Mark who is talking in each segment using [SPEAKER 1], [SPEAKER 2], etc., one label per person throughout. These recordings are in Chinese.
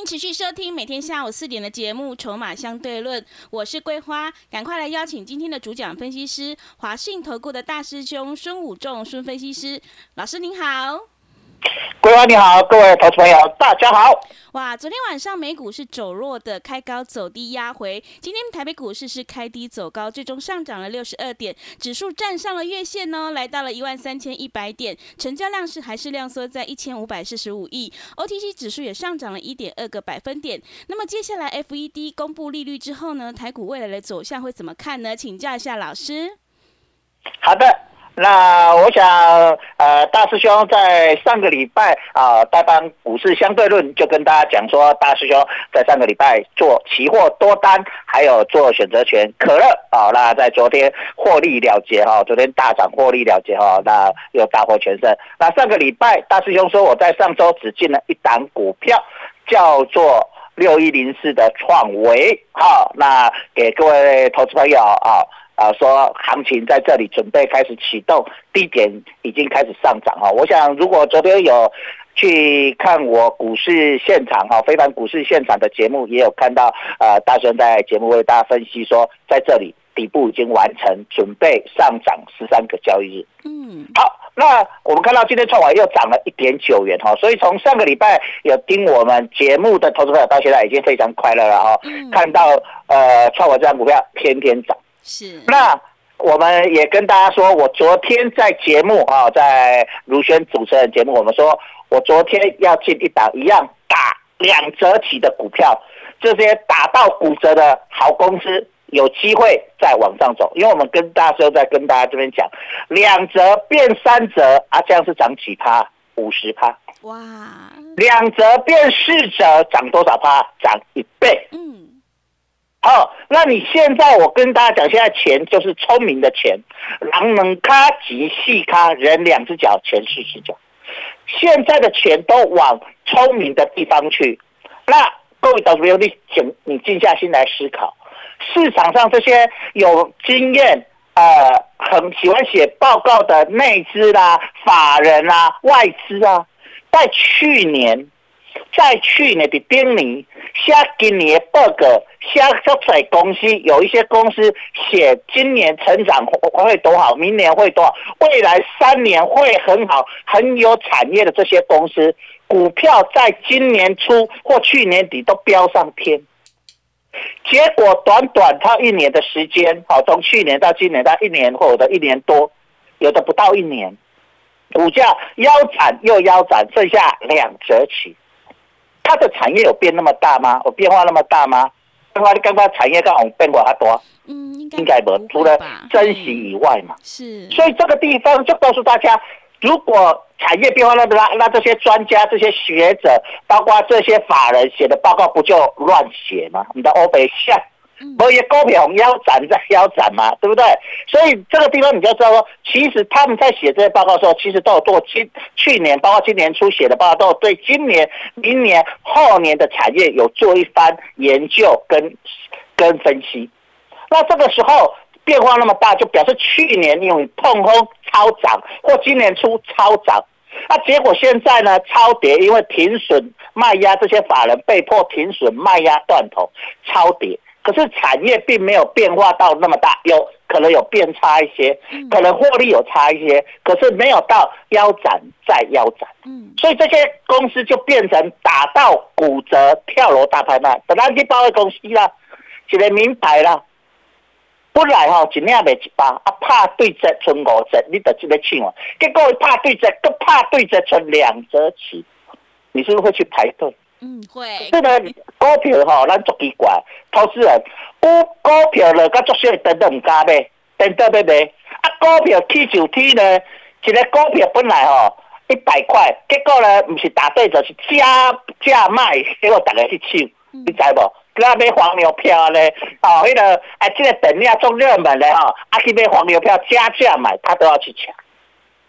[SPEAKER 1] 迎持续收听每天下午四点的节目《筹码相对论》，我是桂花，赶快来邀请今天的主讲分析师华信投顾的大师兄孙武仲孙分析师老师您好。
[SPEAKER 2] 桂花你好，各位投资朋友大家好。
[SPEAKER 1] 哇，昨天晚上美股是走弱的，开高走低压回。今天台北股市是开低走高，最终上涨了六十二点，指数站上了月线呢，来到了一万三千一百点，成交量是还是量缩在一千五百四十五亿。OTC 指数也上涨了一点二个百分点。那么接下来 FED 公布利率之后呢，台股未来的走向会怎么看呢？请教一下老师。
[SPEAKER 2] 好的。那我想，呃，大师兄在上个礼拜啊，代班股市相对论就跟大家讲说，大师兄在上个礼拜做期货多单，还有做选择权可乐啊，那在昨天获利了结哈，昨天大涨获利了结哈，那又大获全胜。那上个礼拜大师兄说我在上周只进了一档股票，叫做六一零四的创维，好，那给各位投资朋友啊。啊，说行情在这里准备开始启动，低点已经开始上涨哈。我想，如果昨天有去看我股市现场哈，非凡股市现场的节目，也有看到呃，大雄在节目为大家分析说，在这里底部已经完成，准备上涨十三个交易日。嗯，好，那我们看到今天创网又涨了一点九元哈，所以从上个礼拜有听我们节目的投资朋友到现在已经非常快乐了哈。看到呃创网这张股票天天涨。
[SPEAKER 1] 是，
[SPEAKER 2] 那我们也跟大家说，我昨天在节目啊，在如轩主持人节目，我们说我昨天要进一档一样打两折起的股票，这些打到骨折的好公司，有机会再往上走。因为我们跟大师在跟大家这边讲，两折变三折啊，这样是涨几趴？五十趴。哇！两折变四折，涨多少趴？涨一倍。嗯。好，那你现在我跟大家讲，现在钱就是聪明的钱，狼能卡及细卡，人两只脚，钱四只脚。现在的钱都往聪明的地方去。那各位投资友，你请你静下心来思考，市场上这些有经验、呃，很喜欢写报告的内资啦、法人啦、外资啊，在去年。在去年的丁年，下今年的报告，下出来公司有一些公司写今年成长会多好，明年会多好，未来三年会很好，很有产业的这些公司股票，在今年初或去年底都飙上天。结果短短它一年的时间，好，从去年到今年，到一年或者一年多，有的不到一年，股价腰斩又腰斩，剩下两折起。它的产业有变那么大吗？有变化那么大吗？刚刚你刚刚产业刚好变化还多，
[SPEAKER 1] 嗯，
[SPEAKER 2] 应该不除了珍惜以外嘛。
[SPEAKER 1] 是，
[SPEAKER 2] 所以这个地方就告诉大家，如果产业变化那么大，那这些专家、这些学者，包括这些法人写的报告，不就乱写吗？你的欧北像。某些股票腰斩在腰斩嘛，对不对？所以这个地方你就知道说，其实他们在写这些报告的时候，其实都有做今去年包括今年初写的报告，都有对今年、明年、后年的产业有做一番研究跟跟分析。那这个时候变化那么大，就表示去年因为碰空超涨，或今年初超涨，那结果现在呢超跌，因为停损卖压，这些法人被迫停损卖压断头，超跌。可是产业并没有变化到那么大，有可能有变差一些，可能获利有差一些，可是没有到腰斩再腰斩。嗯，所以这些公司就变成打到骨折、跳楼大拍卖，本来去包的公司啦，一个名牌啦，本来吼一领卖一百，啊怕对折存五折，你得这个抢啊，结果怕对折，都怕对折存两折起，你是不是会去排队？
[SPEAKER 1] 嗯，会。
[SPEAKER 2] 这个股票吼，咱足奇怪，投资人股股票了，甲足少等等唔加买，等等要买。啊，股票起就起呢，一个股票本来吼一百块，结果呢，唔是打对就，是加价卖，结果大家去抢，你知无？那买黄牛票呢？哦，迄个啊，这个等量做热门的吼，啊去买黄牛票加价买，他都要去抢，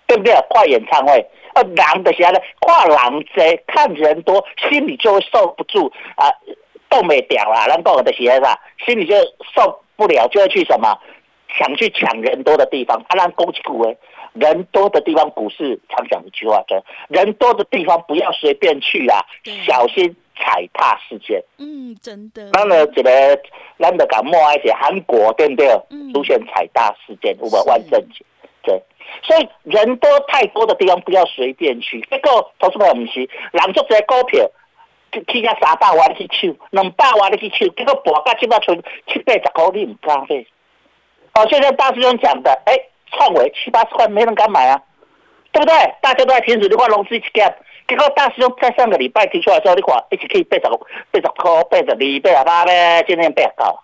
[SPEAKER 2] 对不对？快演唱会。呃，人的啥呢？看人多，看人多，心里就会受不住啊，动没掉啦。人讲的是啥？心里就受不了，就会去什么？想去抢人多的地方。啊，让攻击股诶，人多的地方股市常讲一句话，叫人多的地方不要随便去啊，小心踩踏事件。
[SPEAKER 1] 嗯，真的。
[SPEAKER 2] 那呢，这个咱的讲默哀些韩国对不对？
[SPEAKER 1] 嗯
[SPEAKER 2] 出现踩踏事件，有没有
[SPEAKER 1] 是
[SPEAKER 2] 万圣节？对，所以人多太多的地方不要随便去。结果投资朋友不是，人做这股票。去去到三百万去抢，两百万你去抢，结果博到即摆剩七八十块，你唔敢买。哦，现在大师兄讲的，哎，创维七八十块没人敢买啊，对不对？大家都在停止，你看融资一减，结果大师兄在上个礼拜提出来说，你看一直可以八十八十块、八十二、八十八咧，今天八十九，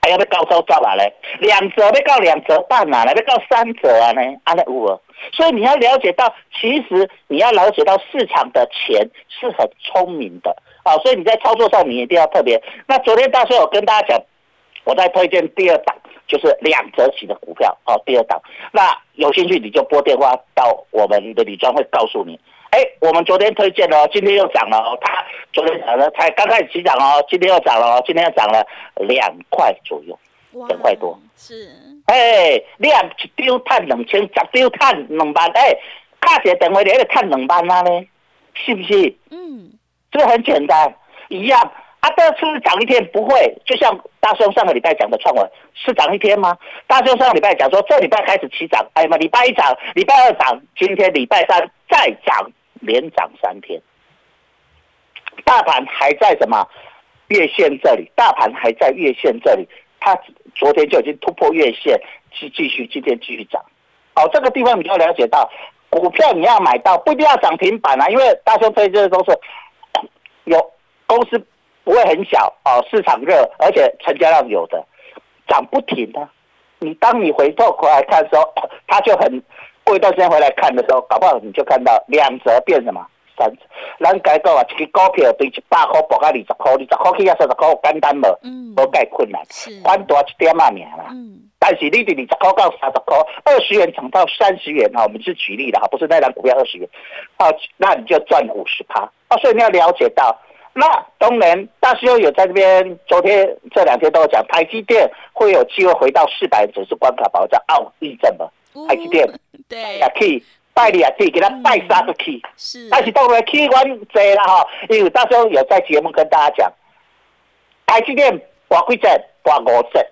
[SPEAKER 2] 还要要高收走啊嘞，两折要到两折半啊，来要到三折啊呢，安尼有无？所以你要了解到，其实你要了解到市场的钱是很聪明的啊，所以你在操作上你一定要特别。那昨天大师有跟大家讲，我在推荐第二档，就是两折起的股票哦，第二档。那有兴趣你就拨电话到我们的李专会告诉你。哎，我们昨天推荐了，今天又涨了哦。它昨天涨了，才刚开始起涨哦，今天又涨了哦，今天又涨了两块左右。
[SPEAKER 1] 哇
[SPEAKER 2] 两块多
[SPEAKER 1] 是，
[SPEAKER 2] 哎，你啊一张赚两千，十张赚两万，哎，卡一个电话你还赚两万啊呢，是不是？
[SPEAKER 1] 嗯，
[SPEAKER 2] 这很简单，一样。啊，这是不是涨一天？不会，就像大兄上个礼拜讲的创文，是涨一天吗？大兄上个礼拜讲说，这礼拜开始起涨，哎呀妈，礼拜一涨，礼拜二涨，今天礼拜三再涨，连涨三天。大盘还在什么月线这里？大盘还在月线这里，它昨天就已经突破月线，继继续今天继续涨。好，这个地方你要了解到，股票你要买到不一定要涨停板啊，因为大兄推荐的都是有公司不会很小哦，市场热，而且成交量有的，涨不停的、你当你回头回来看的时候，它就很过一段时间回来看的时候，搞不好你就看到两折变什么三折。咱该讲啊，一个股票对一百块博到二十块，二十块去到三十块，有简单无？
[SPEAKER 1] 嗯，
[SPEAKER 2] 无介困难，
[SPEAKER 1] 是，
[SPEAKER 2] 宽大一点啊，名啦。
[SPEAKER 1] 嗯，
[SPEAKER 2] 但是你伫二十块到三十块，二十元涨到三十元啊，我们是举例的哈，不是那张股票二十元，啊，那你就赚五十趴啊，所以你要了解到，那当然大师兄有在这边，昨天这两天都有讲，台积电会有机会回到四百指数关卡，保障奥义证嘛，台积电
[SPEAKER 1] 对
[SPEAKER 2] 也，去拜你也去，给他拜三个去，
[SPEAKER 1] 是，
[SPEAKER 2] 但是当然去完侪啦哈，因为大师兄有在节目跟大家讲，台积电博几折，博五折。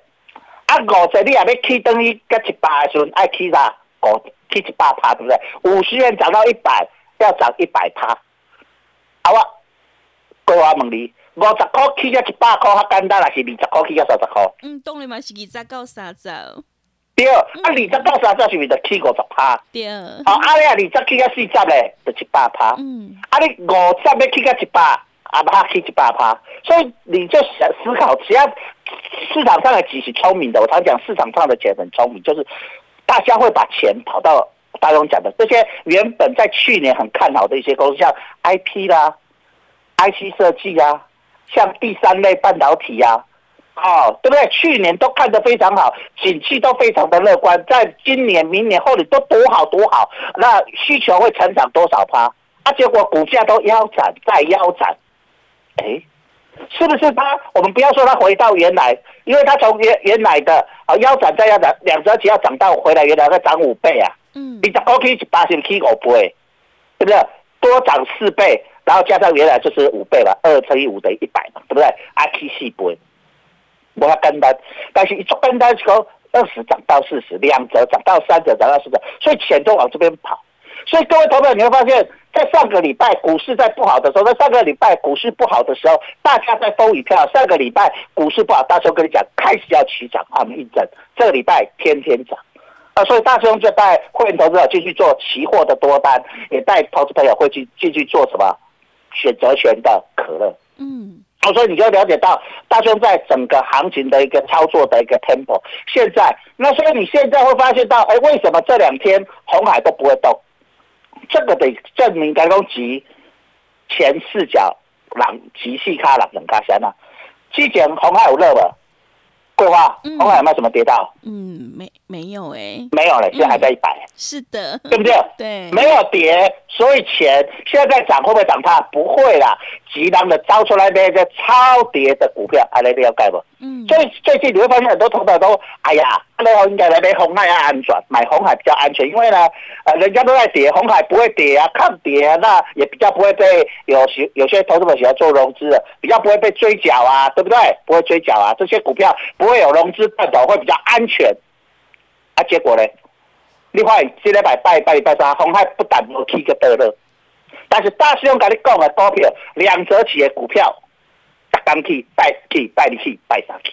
[SPEAKER 2] 啊，五十你也要去等于甲一百的时阵，爱去啥？五起一百趴，对不对？五十元涨到一百，要涨一百趴。好啊，各位问你，五十块起到一百块较简单，还是二十块起到三十块？
[SPEAKER 1] 嗯，当然嘛是二十到三十，
[SPEAKER 2] 对，啊，二十到三十是毋是就起五十趴？
[SPEAKER 1] 对，
[SPEAKER 2] 好，啊，你啊二十起到四十咧，就一百趴。
[SPEAKER 1] 嗯，
[SPEAKER 2] 啊，你五十要起到一百，啊，怕起一百趴，所以你就想思考，只要市场上的钱是聪明的，我常讲市场上的钱很聪明，就是大家会把钱跑到大众讲的这些原本在去年很看好的一些公司，像 IP 啦、IC 设计啊，像第三类半导体啊。哦，对不对？去年都看得非常好，景气都非常的乐观，在今年、明年、后年都多好多好，那需求会成长多少趴？啊，结果股价都腰斩再腰斩，哎，是不是它？我们不要说它回到原来，因为它从原原来的啊腰斩再腰斩，两折起要涨到回来原来再涨五倍啊，
[SPEAKER 1] 嗯
[SPEAKER 2] 你，十块起一八千起五倍，对不对？多涨四倍，然后加上原来就是五倍嘛，二乘以五等于一百嘛，对不对？啊，起四倍。我要简单，但是一做简单的时候，二十涨到四十，两折涨到三折，涨到四折，所以钱都往这边跑。所以各位投票，你会发现在上个礼拜股市在不好的时候，在上个礼拜股市不好的时候，大家在风雨飘。上个礼拜股市不好，大兄跟你讲，开始要起涨，他们一整，这个礼拜天天涨。啊，所以大兄就带会员投资者进去做期货的多单，也带投资朋友会去进去做什么选择权的可乐。
[SPEAKER 1] 嗯，
[SPEAKER 2] 哦，所以你就了解到大兄在整个行情的一个操作的一个 tempo。现在，那所以你现在会发现到，哎，为什么这两天红海都不会动？这个得证明刚刚集前四角人集细卡人两卡山啊。之前红海有热了，桂花
[SPEAKER 1] 嗯
[SPEAKER 2] 红海有没有什么跌到？
[SPEAKER 1] 嗯，没没有哎，
[SPEAKER 2] 没有了，现在还在一百、
[SPEAKER 1] 是的，
[SPEAKER 2] 对不对？
[SPEAKER 1] 对，
[SPEAKER 2] 没有跌，所以钱现在在涨，会不会涨它？不会啦，急忙的招出来那个超跌的股票，还来了解不？嗯，所以最近你会发现很多投资者都，哎呀，那应该来买红海啊，安全，买红海比较安全，因为呢，呃，人家都在跌，红海不会跌啊，抗跌啊，那也比较不会被有些有些投资者喜欢做融资的，比较不会被追缴啊，对不对？不会追缴啊，这些股票不会有融资带走，会比较安全。啊，结果呢？你发现，这礼拜拜拜礼拜三，红海不但没起个得了，但是大师兄跟你讲的股票，两折起的股票。刚去拜去拜你去拜三去，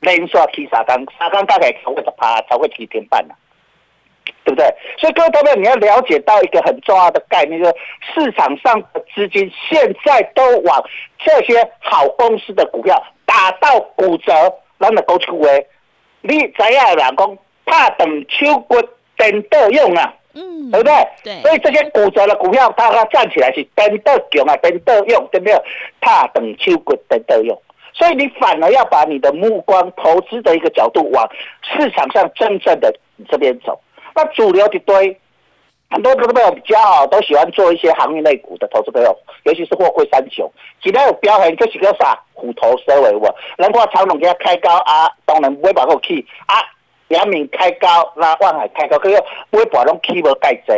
[SPEAKER 2] 连续去三天，三天大概超过十趴，超过七天半了，对不对？所以各位朋友，你要了解到一个很重要的概念，就是市场上的资金现在都往这些好公司的股票打到骨折，咱就讲出话，你知影人讲怕等秋骨等得用啊。嗯，对不对？
[SPEAKER 1] 对，
[SPEAKER 2] 所以这些骨折的股票，它它站起来是等得强啊，等得用，对不对？怕等秋骨等得用，所以你反而要把你的目光投资的一个角度往市场上真正的这边走。那主流的堆，很多投资朋友比较好，都喜欢做一些行业类股的投资朋友，尤其是货柜三雄，今天有标很，就是个啥虎头蛇尾我，人话长龙给他开高啊，当然不会把我去啊。阳明开高，那万海开高，可是不会把那 K 波盖遮。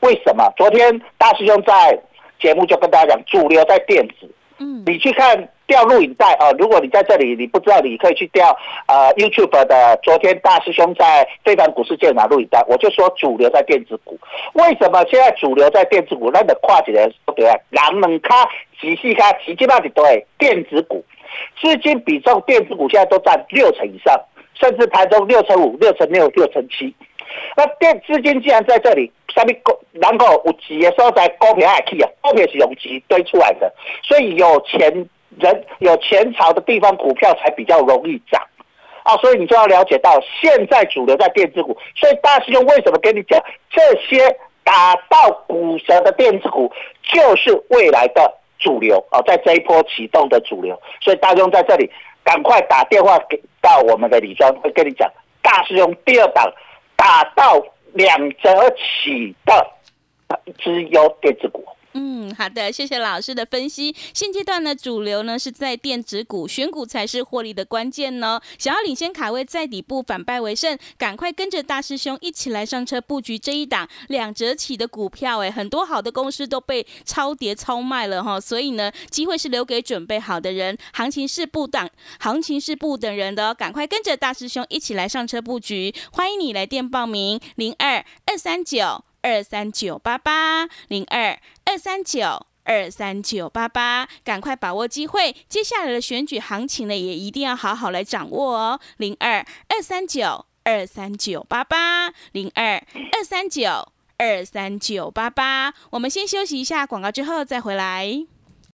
[SPEAKER 2] 为什么？昨天大师兄在节目就跟大家讲，主流在电子。嗯，你去看调录影带啊！如果你在这里，你不知道，你可以去调呃 YouTube 的。昨天大师兄在非凡股市见拿录影带，我就说主流在电子股。为什么现在主流在电子股？那你跨几年不对啊？人们卡、仔细卡、奇迹那里对电子股资金比重，电子股现在都占六成以上。甚至盘中六成五、六成六、六成七，那电资金既然在这里，上面股然后有钱的时候在股票也去啊，股票是用钱堆出来的，所以有钱人有钱潮的地方，股票才比较容易涨啊。所以你就要了解到，现在主流在电子股，所以大师兄为什么跟你讲，这些打到股神的电子股就是未来的主流啊，在这一波启动的主流，所以大兄在这里。赶快打电话给到我们的李庄，会跟你讲，大师兄第二档打到两折起的只有电子股。
[SPEAKER 1] 嗯，好的，谢谢老师的分析。现阶段呢，主流呢是在电子股，选股才是获利的关键呢。想要领先卡位，在底部反败为胜，赶快跟着大师兄一起来上车布局这一档两折起的股票。哎，很多好的公司都被超跌超卖了哈，所以呢，机会是留给准备好的人。行情是不等，行情是不等人的，赶快跟着大师兄一起来上车布局。欢迎你来电报名：零二二三九。二三九八八零二二三九二三九八八，赶快把握机会！接下来的选举行情呢，也一定要好好来掌握哦。零二二三九二三九八八零二二三九二三九八八，我们先休息一下广告，之后再回来。